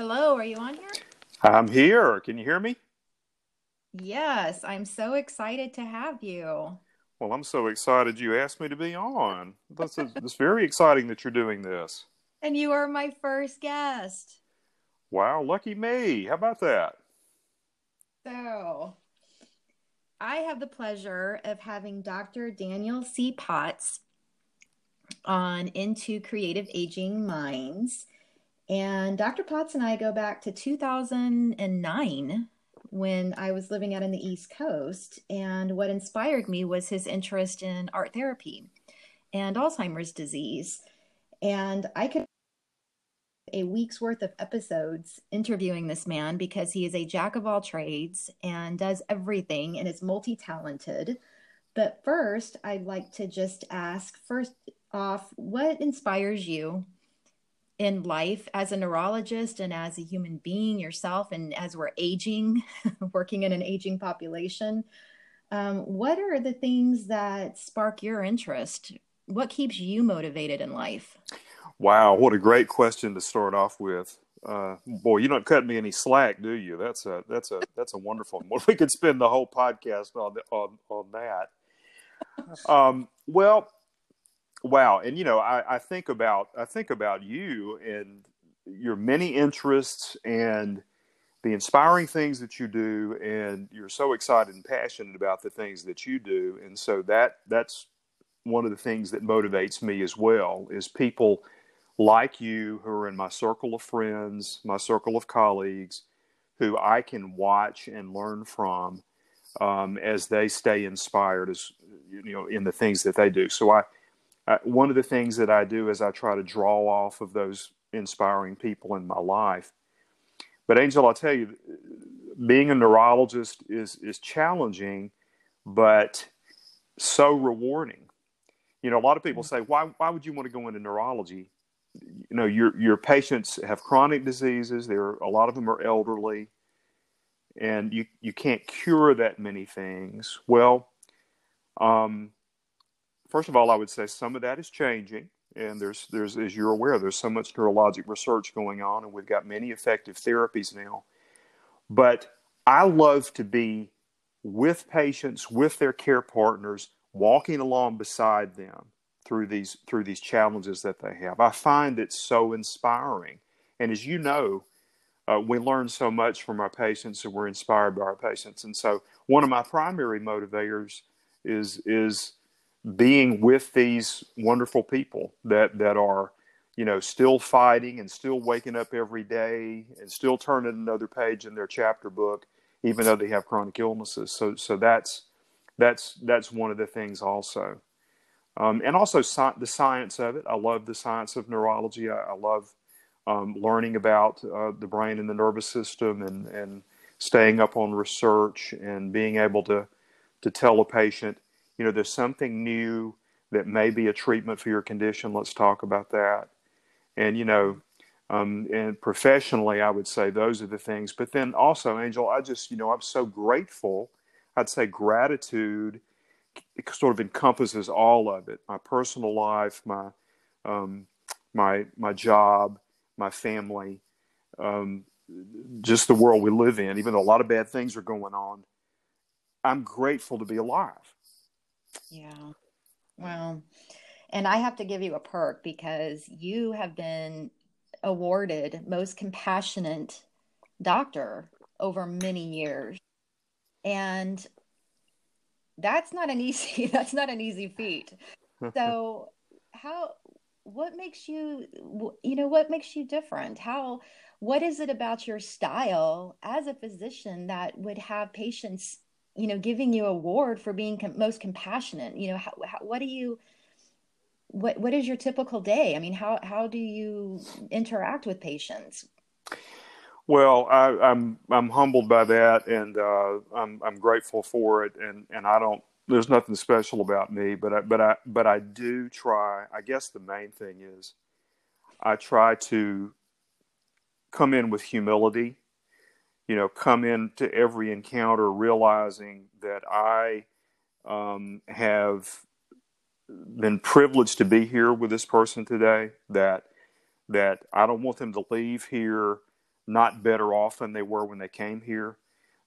Hello, are you on here? I'm here. Can you hear me? Yes, I'm so excited to have you. Well, I'm so excited you asked me to be on. That's it's very exciting that you're doing this. And you are my first guest. Wow, lucky me. How about that? So, I have the pleasure of having Dr. Daniel C. Potts on Into Creative Aging Minds. And Dr. Potts and I go back to 2009 when I was living out in the East Coast. And what inspired me was his interest in art therapy and Alzheimer's disease. And I could a week's worth of episodes interviewing this man because he is a jack of all trades and does everything and is multi talented. But first, I'd like to just ask first off, what inspires you in life as a neurologist and as a human being yourself, and as we're aging, working in an aging population? Um, what are the things that spark your interest? What keeps you motivated in life? Wow, what a great question to start off with. Uh, boy, you don't cut me any slack, do you? That's a that's a that's a wonderful one. We could spend the whole podcast on on on that. Um, well, wow, and you know, I, I think about I think about you and your many interests and the inspiring things that you do, and you're so excited and passionate about the things that you do, and so that that's one of the things that motivates me as well is people like you who are in my circle of friends, my circle of colleagues, who I can watch and learn from um, as they stay inspired as you know in the things that they do. So I, I, one of the things that I do is I try to draw off of those inspiring people in my life. But Angel, I'll tell you, being a neurologist is is challenging, but so rewarding. You know, a lot of people say, "Why why would you want to go into neurology?" you know your your patients have chronic diseases there a lot of them are elderly and you you can't cure that many things well um, first of all i would say some of that is changing and there's there's as you're aware there's so much neurologic research going on and we've got many effective therapies now but i love to be with patients with their care partners walking along beside them through these through these challenges that they have. I find it so inspiring, and as you know, uh, we learn so much from our patients, and we're inspired by our patients. And so, one of my primary motivators is is being with these wonderful people that that are you know still fighting and still waking up every day and still turning another page in their chapter book even though they have chronic illnesses so so that's that's that's one of the things also um, and also the science of it. I love the science of neurology. I, I love um, learning about uh, the brain and the nervous system, and and staying up on research and being able to to tell a patient, you know, there's something new that may be a treatment for your condition. Let's talk about that. And you know, um, and professionally, I would say those are the things. But then also, Angel, I just you know I'm so grateful. I'd say gratitude sort of encompasses all of it my personal life my um, my my job my family um, just the world we live in even though a lot of bad things are going on i'm grateful to be alive yeah. Well and i have to give you a perk because you have been awarded most compassionate doctor over many years. And that's not an easy that's not an easy feat. So how what makes you you know what makes you different? How what is it about your style as a physician that would have patients you know giving you award for being com- most compassionate you know how, how, what do you what what is your typical day i mean how how do you interact with patients well, I, am I'm, I'm humbled by that, and uh, I'm I'm grateful for it, and, and I don't. There's nothing special about me, but I but I but I do try. I guess the main thing is, I try to come in with humility. You know, come into every encounter realizing that I um, have been privileged to be here with this person today. That that I don't want them to leave here not better off than they were when they came here.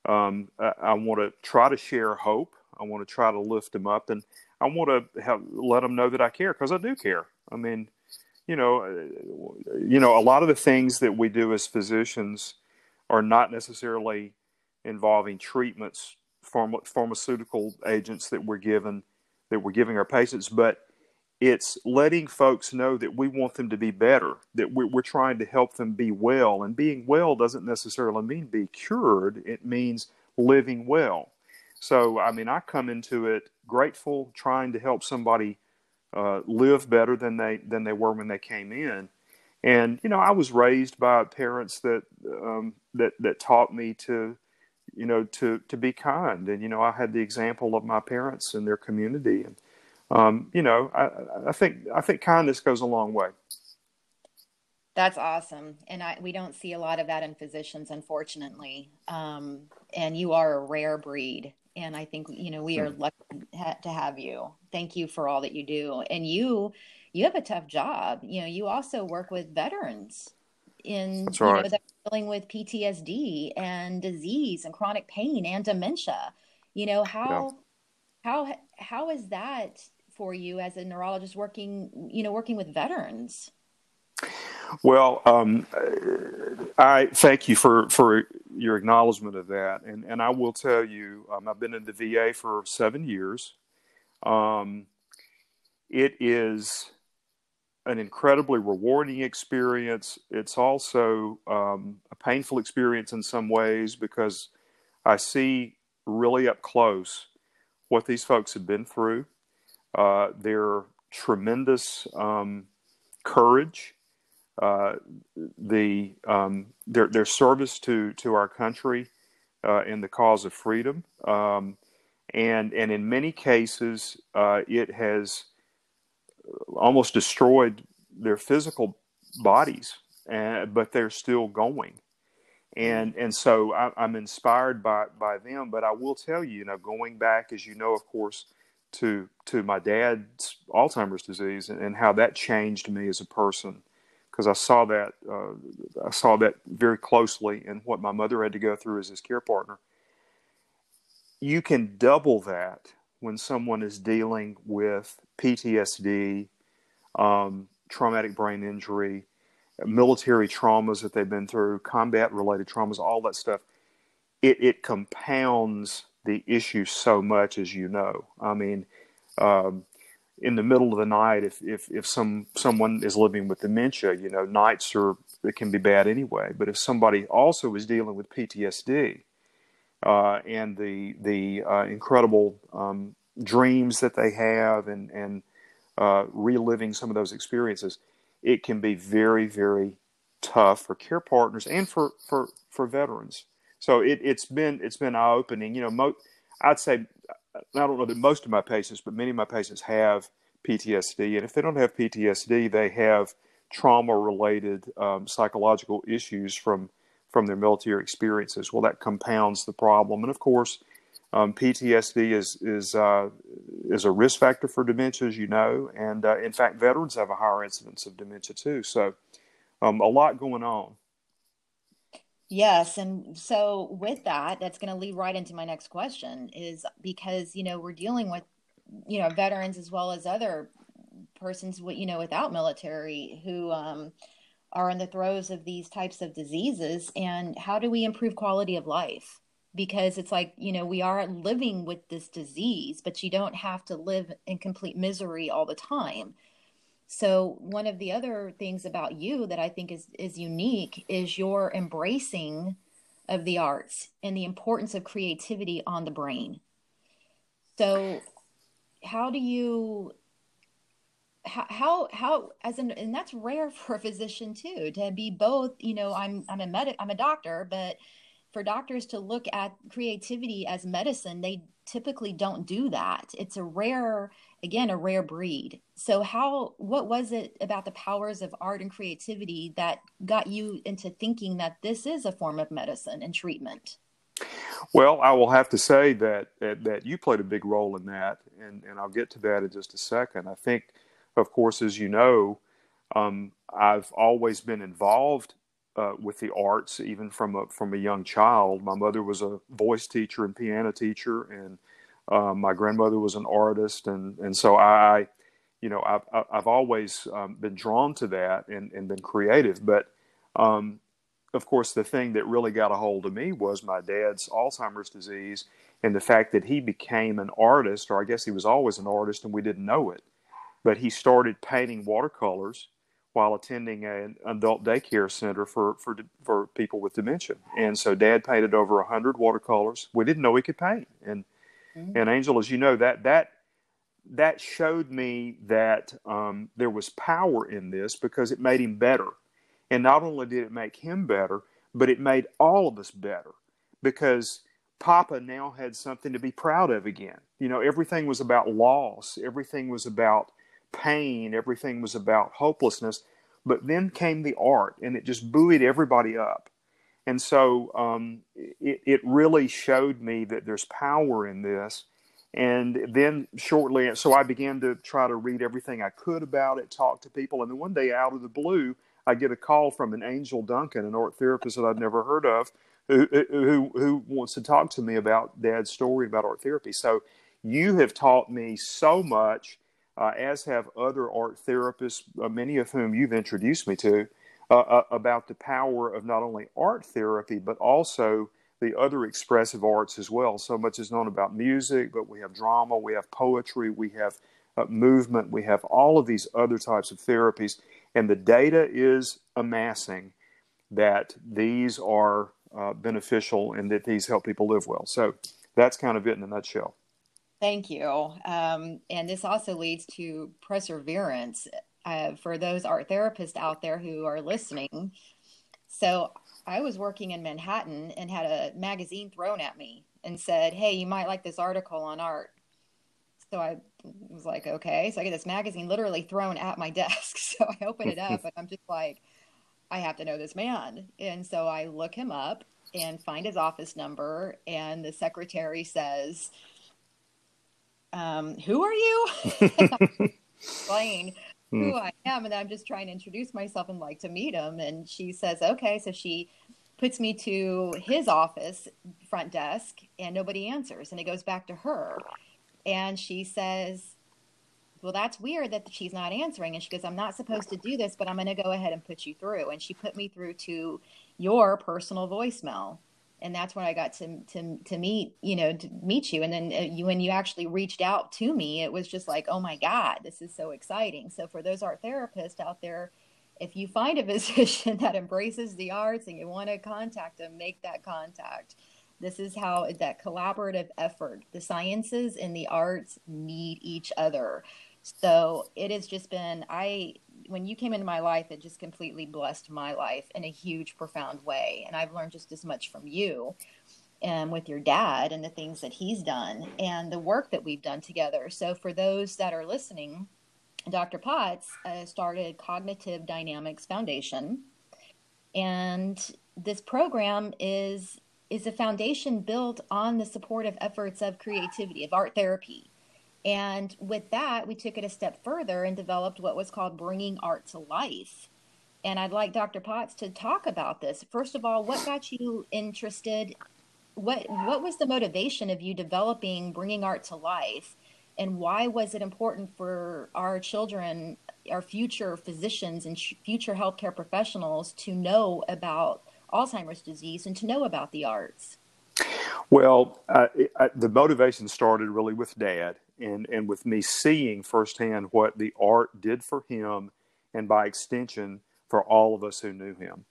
Um, I, I want to try to share hope. I want to try to lift them up, and I want to have, let them know that I care because I do care. I mean, you know, uh, you know, a lot of the things that we do as physicians are not necessarily involving treatments, pharma, pharmaceutical agents that we're given that we're giving our patients, but it's letting folks know that we want them to be better, that we're, we're, trying to help them be well. And being well doesn't necessarily mean be cured, it means living well. So, I mean, I come into it grateful, trying to help somebody uh, live better than they than they were when they came in. And you know, I was raised by parents that um, that that taught me to, you know, to to be kind. And you know, I had the example of my parents and their community, and um, you know, I, I think I think kindness goes a long way. That's awesome, and I we don't see a lot of that in physicians, unfortunately. Um, and you are a rare breed, and I think you know we are hmm. lucky to have you. Thank you for all that you do, and you you have a tough job. You know, you also work with veterans in That's right. you know, dealing with PTSD and disease and chronic pain and dementia. You know how yeah. how how is that for you as a neurologist working you know working with veterans? Well, um, I thank you for, for your acknowledgement of that, and and I will tell you, um, I've been in the VA for seven years. Um, it is an incredibly rewarding experience. It's also um, a painful experience in some ways because I see really up close what these folks have been through, uh, their tremendous um, courage, uh, the um, their their service to to our country uh, in the cause of freedom, um, and and in many cases uh, it has almost destroyed their physical bodies, and, but they're still going. And and so I, I'm inspired by by them. But I will tell you, you know, going back as you know, of course, to to my dad's Alzheimer's disease and, and how that changed me as a person, because I saw that uh, I saw that very closely in what my mother had to go through as his care partner. You can double that when someone is dealing with PTSD, um, traumatic brain injury, military traumas that they've been through, combat related traumas, all that stuff. It, it compounds the issue so much, as you know. I mean, um, in the middle of the night, if, if, if some someone is living with dementia, you know, nights are it can be bad anyway. But if somebody also is dealing with PTSD, uh, and the the uh, incredible um, dreams that they have and and uh, reliving some of those experiences, it can be very very tough for care partners and for for for veterans. So it, it's been it's been eye opening. You know, mo- I'd say I don't know that most of my patients, but many of my patients have PTSD, and if they don't have PTSD, they have trauma related um, psychological issues from from their military experiences. Well, that compounds the problem. And of course, um, PTSD is is uh, is a risk factor for dementia, as you know, and uh, in fact, veterans have a higher incidence of dementia too. So, um, a lot going on. Yes, and so with that, that's going to lead right into my next question. Is because you know we're dealing with you know veterans as well as other persons you know without military who um, are in the throes of these types of diseases and how do we improve quality of life because it's like you know we are living with this disease but you don't have to live in complete misery all the time so one of the other things about you that i think is is unique is your embracing of the arts and the importance of creativity on the brain. So how do you how how, how as an and that's rare for a physician too to be both you know i'm i'm a medic i'm a doctor but for doctors to look at creativity as medicine they typically don't do that. It's a rare again a rare breed. So how what was it about the powers of art and creativity that got you into thinking that this is a form of medicine and treatment? Well, I will have to say that, that, that you played a big role in that, and and I'll get to that in just a second. I think of course, as you know, um, I've always been involved uh, with the arts, even from a from a young child. My mother was a voice teacher and piano teacher, and uh, my grandmother was an artist, and and so I, you know, I've I've always um, been drawn to that and and been creative. But um, of course, the thing that really got a hold of me was my dad's Alzheimer's disease, and the fact that he became an artist, or I guess he was always an artist, and we didn't know it. But he started painting watercolors while attending an adult daycare center for, for, for people with dementia. And so dad painted over a hundred watercolors. We didn't know he could paint. And, mm-hmm. and Angel, as you know, that, that, that showed me that um, there was power in this because it made him better. And not only did it make him better, but it made all of us better because Papa now had something to be proud of again. You know, everything was about loss, everything was about pain, everything was about hopelessness. But then came the art, and it just buoyed everybody up. And so um, it, it really showed me that there's power in this. And then shortly, so I began to try to read everything I could about it, talk to people. And then one day, out of the blue, I get a call from an Angel Duncan, an art therapist that I'd never heard of, who, who, who wants to talk to me about Dad's story about art therapy. So you have taught me so much uh, as have other art therapists, uh, many of whom you've introduced me to, uh, uh, about the power of not only art therapy, but also the other expressive arts as well. So much is known about music, but we have drama, we have poetry, we have uh, movement, we have all of these other types of therapies. And the data is amassing that these are beneficial and that these help people live well. So that's kind of it in a nutshell. Thank you. Um, and this also leads to perseverance uh, for those art therapists out there who are listening. So I was working in Manhattan and had a magazine thrown at me and said, Hey, you might like this article on art. So I was like, okay. So I get this magazine literally thrown at my desk. So I open it up and I'm just like, I have to know this man. And so I look him up and find his office number. And the secretary says, um, who are you? explain who hmm. I am. And I'm just trying to introduce myself and like to meet him. And she says, okay. So she puts me to his office front desk and nobody answers. And it goes back to her. And she says, well, that's weird that she's not answering. And she goes, I'm not supposed to do this, but I'm going to go ahead and put you through. And she put me through to your personal voicemail and that's when I got to to to meet you know to meet you. And then uh, you, when you actually reached out to me, it was just like, oh my god, this is so exciting. So for those art therapists out there, if you find a physician that embraces the arts and you want to contact them, make that contact. This is how that collaborative effort, the sciences and the arts need each other. So it has just been I when you came into my life, it just completely blessed my life in a huge, profound way. And I've learned just as much from you and with your dad and the things that he's done and the work that we've done together. So, for those that are listening, Dr. Potts uh, started Cognitive Dynamics Foundation. And this program is is a foundation built on the supportive efforts of creativity, of art therapy. And with that, we took it a step further and developed what was called bringing art to life. And I'd like Dr. Potts to talk about this. First of all, what got you interested? What what was the motivation of you developing bringing art to life? And why was it important for our children, our future physicians and future healthcare professionals to know about Alzheimer's disease and to know about the arts? Well, uh, it, uh, the motivation started really with dad and, and with me seeing firsthand what the art did for him and by extension for all of us who knew him.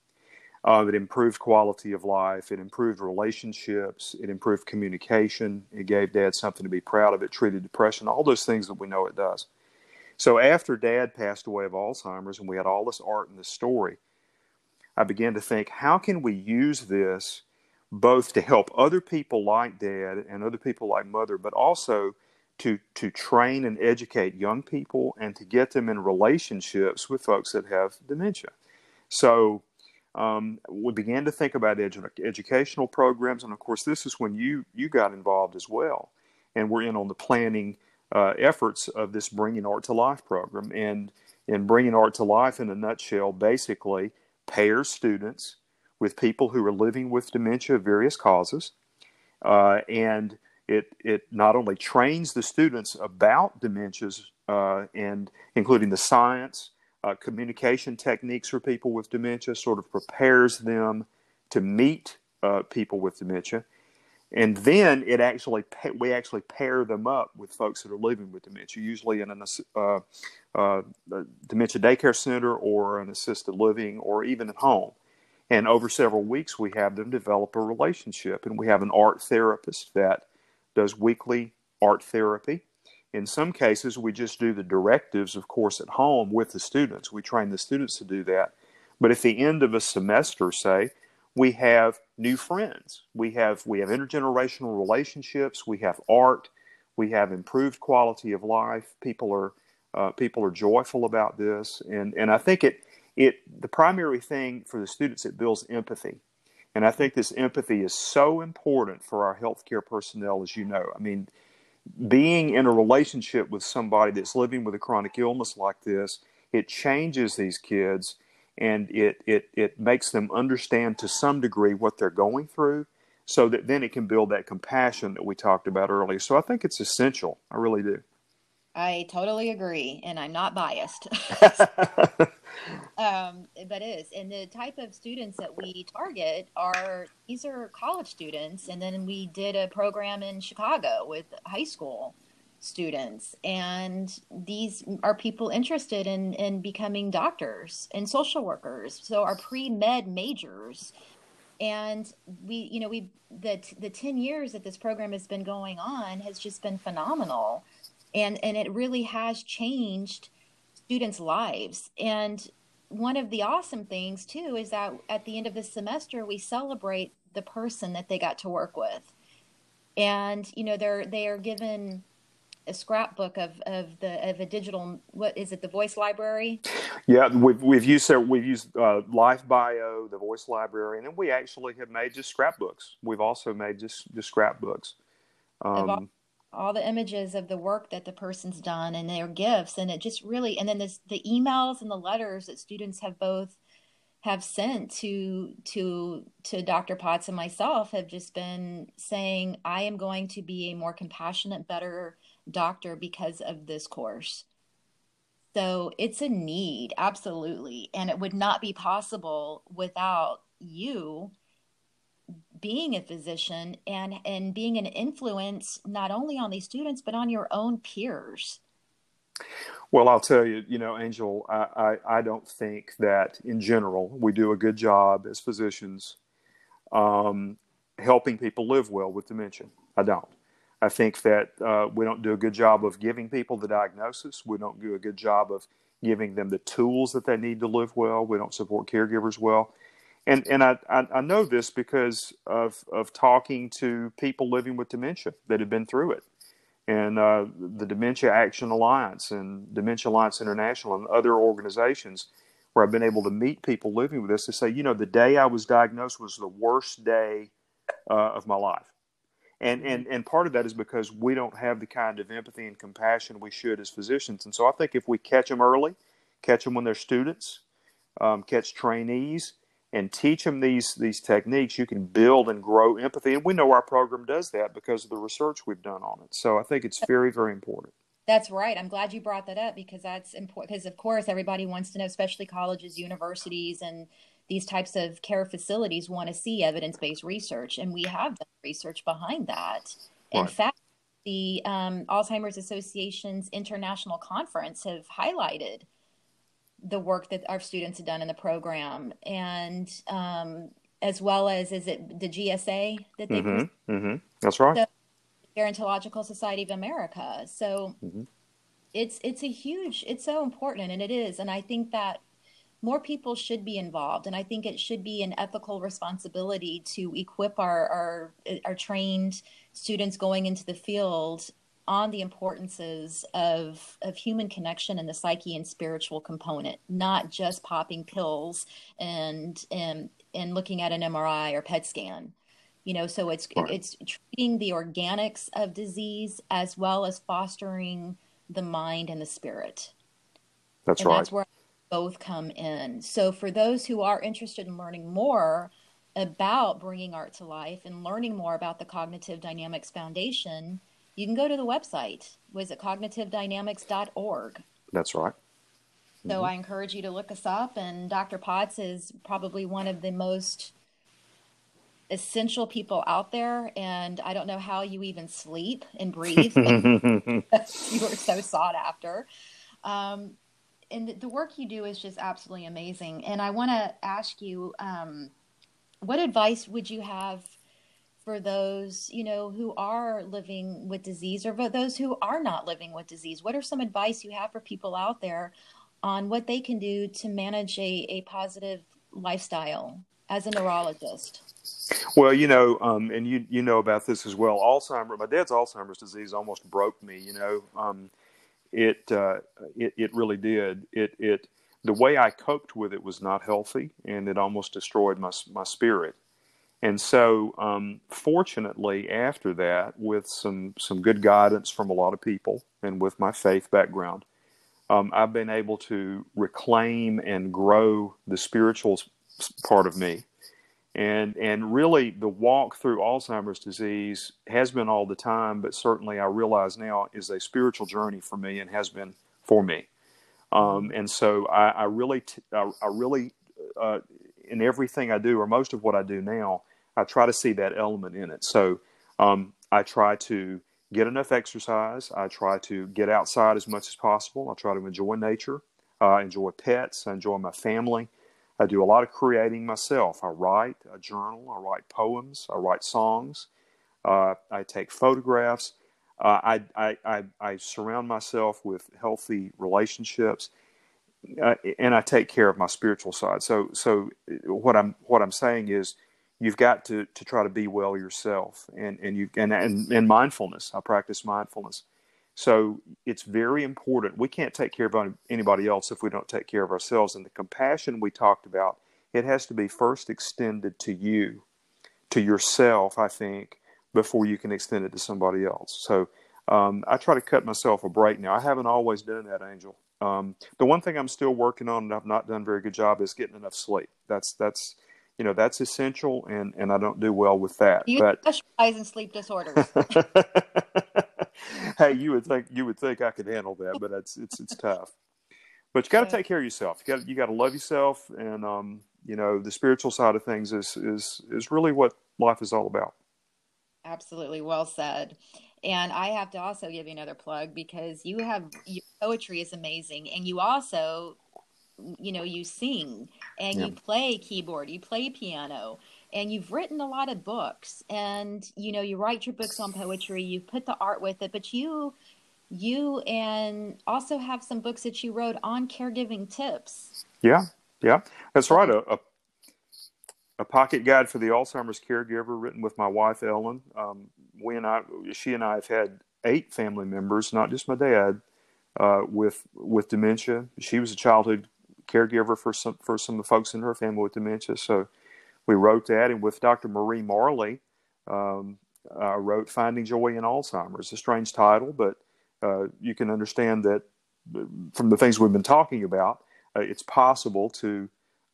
Uh, it improved quality of life. It improved relationships. It improved communication. It gave dad something to be proud of. It treated depression, all those things that we know it does. So after dad passed away of Alzheimer's and we had all this art in this story, I began to think, how can we use this both to help other people like dad and other people like mother, but also to to train and educate young people and to get them in relationships with folks that have dementia. So um, we began to think about edu- educational programs, and of course, this is when you you got involved as well, and we're in on the planning uh, efforts of this Bringing Art to Life program. And in Bringing Art to Life, in a nutshell, basically pairs students with people who are living with dementia of various causes. Uh, and it, it not only trains the students about dementias uh, and including the science, uh, communication techniques for people with dementia, sort of prepares them to meet uh, people with dementia. And then it actually we actually pair them up with folks that are living with dementia, usually in an uh, uh, dementia daycare center or an assisted living or even at home. And over several weeks, we have them develop a relationship. And we have an art therapist that does weekly art therapy. In some cases, we just do the directives, of course, at home with the students. We train the students to do that. But at the end of a semester, say, we have new friends. We have we have intergenerational relationships. We have art. We have improved quality of life. People are uh, people are joyful about this, and and I think it it the primary thing for the students it builds empathy, and I think this empathy is so important for our healthcare personnel, as you know. I mean, being in a relationship with somebody that's living with a chronic illness like this, it changes these kids and it, it, it makes them understand to some degree what they're going through so that then it can build that compassion that we talked about earlier. So I think it's essential. I really do. I totally agree, and I'm not biased. um, but it is. And the type of students that we target are these are college students, and then we did a program in Chicago with high school students and these are people interested in in becoming doctors and social workers so our pre-med majors and we you know we the the 10 years that this program has been going on has just been phenomenal and and it really has changed students lives. And one of the awesome things too is that at the end of the semester we celebrate the person that they got to work with. And you know they're they are given a scrapbook of, of the of a digital what is it the voice library? Yeah we've, we've used we've used uh, LifeBio the voice library and then we actually have made just scrapbooks. We've also made just just scrapbooks. Um, all, the images of the work that the person's done and their gifts and it just really and then this, the emails and the letters that students have both have sent to to to Dr. Potts and myself have just been saying I am going to be a more compassionate better doctor because of this course. So it's a need, absolutely. And it would not be possible without you being a physician and and being an influence not only on these students but on your own peers well i'll tell you you know angel I, I, I don't think that in general we do a good job as physicians um, helping people live well with dementia i don't I think that uh, we don't do a good job of giving people the diagnosis. We don't do a good job of giving them the tools that they need to live well. We don't support caregivers well. And, and I, I, I know this because of, of talking to people living with dementia that have been through it. And uh, the Dementia Action Alliance and Dementia Alliance International and other organizations where I've been able to meet people living with this to say, you know, the day I was diagnosed was the worst day uh, of my life and and and part of that is because we don't have the kind of empathy and compassion we should as physicians and so i think if we catch them early catch them when they're students um, catch trainees and teach them these these techniques you can build and grow empathy. And we know our program does that because of the research we've done on it. So i think it's very very important. That's right. I'm glad you brought that up because that's important because of course everybody wants to know especially colleges universities and these types of care facilities want to see evidence based research, and we have done research behind that. Right. In fact, the um, Alzheimer's Association's international conference have highlighted the work that our students have done in the program, and um, as well as is it the GSA that they mm-hmm, mm-hmm. that's right the Gerontological Society of America. So mm-hmm. it's it's a huge it's so important, and it is, and I think that more people should be involved and i think it should be an ethical responsibility to equip our our, our trained students going into the field on the importances of of human connection and the psyche and spiritual component not just popping pills and and and looking at an mri or pet scan you know so it's right. it's treating the organics of disease as well as fostering the mind and the spirit that's and right that's where both come in. So, for those who are interested in learning more about bringing art to life and learning more about the Cognitive Dynamics Foundation, you can go to the website. Was it cognitive-dynamics.org? That's right. So mm-hmm. I encourage you to look us up. And Dr. Potts is probably one of the most essential people out there. And I don't know how you even sleep and breathe. you are so sought after. Um, and the work you do is just absolutely amazing. And I want to ask you, um, what advice would you have for those you know who are living with disease or for those who are not living with disease? What are some advice you have for people out there on what they can do to manage a, a positive lifestyle as a neurologist? Well you know um, and you you know about this as well. Alzheimer's my dad's alzheimer's disease almost broke me you know. Um, it, uh, it it really did. It it the way I coped with it was not healthy, and it almost destroyed my my spirit. And so, um, fortunately, after that, with some some good guidance from a lot of people, and with my faith background, um, I've been able to reclaim and grow the spiritual part of me. And and really, the walk through Alzheimer's disease has been all the time, but certainly I realize now is a spiritual journey for me and has been for me. Um, and so I, I really, t- I, I really, uh, in everything I do, or most of what I do now, I try to see that element in it. So um, I try to get enough exercise. I try to get outside as much as possible. I try to enjoy nature. I enjoy pets. I enjoy my family. I do a lot of creating myself. I write a journal. I write poems. I write songs. Uh, I take photographs. Uh, I, I, I, I, surround myself with healthy relationships. Uh, and I take care of my spiritual side. So, so what I'm what I'm saying is, you've got to, to try to be well yourself and, and you and, and, and mindfulness. I practice mindfulness. So it's very important. We can't take care of anybody else if we don't take care of ourselves. And the compassion we talked about, it has to be first extended to you, to yourself, I think, before you can extend it to somebody else. So um, I try to cut myself a break now. I haven't always done that, Angel. Um, the one thing I'm still working on and I've not done a very good job is getting enough sleep. That's that's you know that's essential and and i don't do well with that you but specialize in sleep disorders. Hey you would think you would think i could handle that but it's it's it's tough. But you got to take care of yourself. You got you got to love yourself and um you know the spiritual side of things is is is really what life is all about. Absolutely. Well said. And i have to also give you another plug because you have your poetry is amazing and you also you know you sing and yeah. you play keyboard you play piano and you've written a lot of books. And you know you write your books on poetry you put the art with it but you you and also have some books that you wrote on caregiving tips. Yeah yeah that's right. A, a, a pocket guide for the alzheimer's caregiver written with my wife ellen. Um, we and i she and i have had eight family members not just my dad uh, with with dementia. She was a childhood caregiver for some for some of the folks in her family with dementia. So we wrote that, and with Dr. Marie Marley, um, I wrote "Finding Joy in Alzheimer's." A strange title, but uh, you can understand that from the things we've been talking about, uh, it's possible to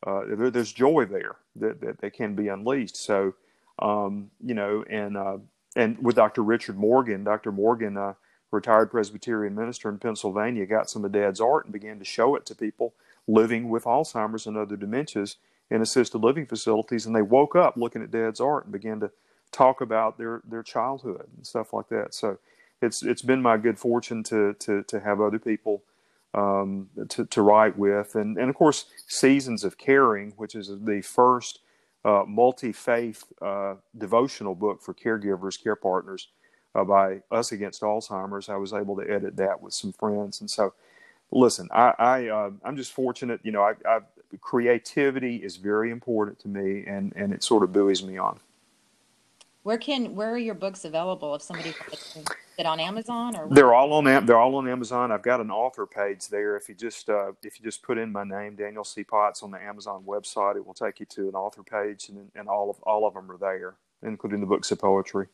uh, there, there's joy there that, that, that can be unleashed. So um, you know, and uh, and with Dr. Richard Morgan, Dr. Morgan, uh, retired Presbyterian minister in Pennsylvania, got some of Dad's art and began to show it to people living with Alzheimer's and other dementias in assisted living facilities, and they woke up looking at Dad's art and began to talk about their their childhood and stuff like that. So it's it's been my good fortune to to to have other people um, to to write with, and and of course Seasons of Caring, which is the first uh, multi faith uh, devotional book for caregivers, care partners. Uh, by Us Against Alzheimer's, I was able to edit that with some friends, and so listen, I, I uh, I'm just fortunate. You know, I, I, creativity is very important to me, and and it sort of buoys me on. Where can where are your books available? If somebody it on Amazon or they're all on they're all on Amazon. I've got an author page there. If you just uh, if you just put in my name, Daniel C. Potts, on the Amazon website, it will take you to an author page, and and all of all of them are there, including the books of poetry.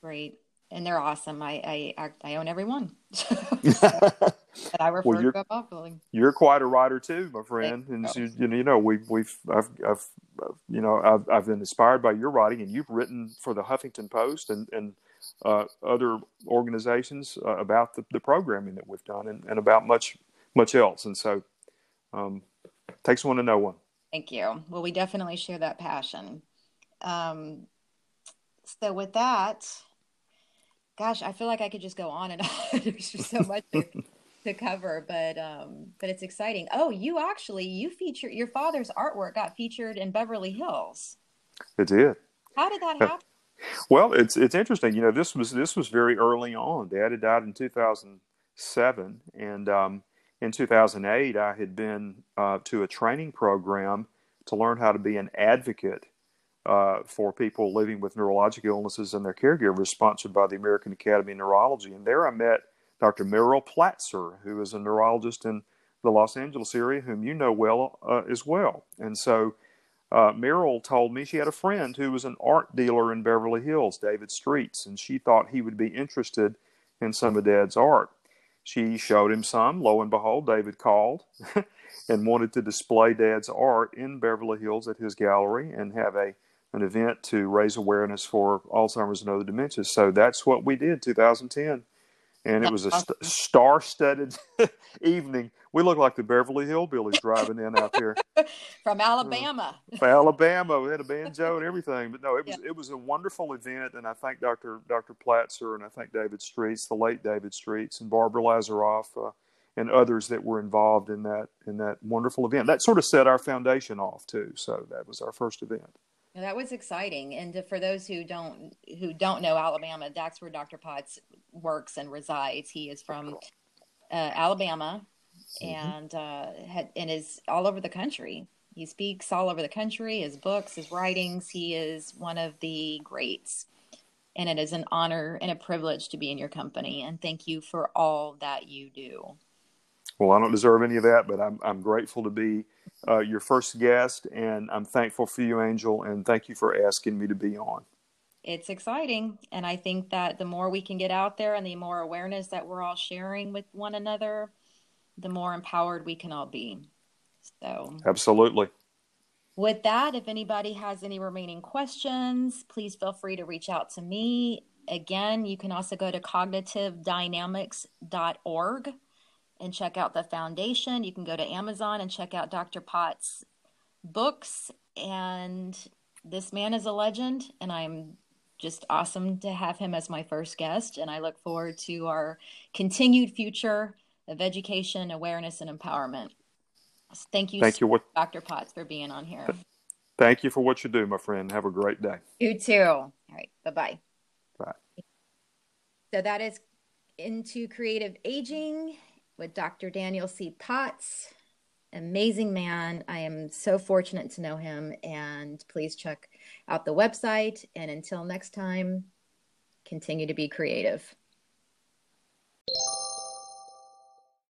Great, and they're awesome. I I I own every one. But I refer well, to Buffalo. You're quite a writer too, my friend, and you, you know we we've I've, I've you know I've I've been inspired by your writing, and you've written for the Huffington Post and and uh, other organizations uh, about the, the programming that we've done and, and about much much else, and so um, takes one to know one. Thank you. Well, we definitely share that passion. Um, so with that, gosh, I feel like I could just go on and on. There's just so much to, cover, but um, but it's exciting. Oh, you actually you feature your father's artwork got featured in Beverly Hills. It did. How did that happen? Well, it's it's interesting. You know, this was this was very early on. Dad had died in 2007, and um, in 2008, I had been uh, to a training program to learn how to be an advocate uh, for people living with neurologic illnesses and their caregivers, sponsored by the American Academy of Neurology. And there I met Dr. Merrill Platzer, who is a neurologist in the Los Angeles area, whom you know well uh, as well. And so uh, Merrill told me she had a friend who was an art dealer in Beverly Hills, David Streets, and she thought he would be interested in some of Dad's art. She showed him some. Lo and behold, David called and wanted to display Dad's art in Beverly Hills at his gallery and have a an event to raise awareness for Alzheimer's and other dementias. So that's what we did 2010. And it was a st- star studded evening. We looked like the Beverly Hillbillies driving in out there from Alabama. Uh, from Alabama, we had a banjo and everything. But no, it was yeah. it was a wonderful event, and I thank Dr. Dr. Platzer and I thank David Streets, the late David Streets, and Barbara Lazaroff, uh, and others that were involved in that in that wonderful event. That sort of set our foundation off too. So that was our first event. That was exciting, and for those who don't who don't know Alabama, that's where Dr. Potts works and resides. He is from uh, Alabama, mm-hmm. and uh, had, and is all over the country. He speaks all over the country. His books, his writings. He is one of the greats, and it is an honor and a privilege to be in your company. And thank you for all that you do. Well, I don't deserve any of that, but I'm I'm grateful to be uh, your first guest, and I'm thankful for you, Angel, and thank you for asking me to be on. It's exciting, and I think that the more we can get out there and the more awareness that we're all sharing with one another, the more empowered we can all be. So, absolutely. With that, if anybody has any remaining questions, please feel free to reach out to me. Again, you can also go to cognitivedynamics.org and check out the foundation. You can go to Amazon and check out Dr. Potts' books. And this man is a legend, and I'm just awesome to have him as my first guest. And I look forward to our continued future of education, awareness, and empowerment. Thank you, Thank you, what, Dr. Potts, for being on here. Thank you for what you do, my friend. Have a great day. You too. All right. Bye-bye. Bye. So that is into creative aging with Dr. Daniel C. Potts. Amazing man. I am so fortunate to know him. And please check out the website. And until next time, continue to be creative.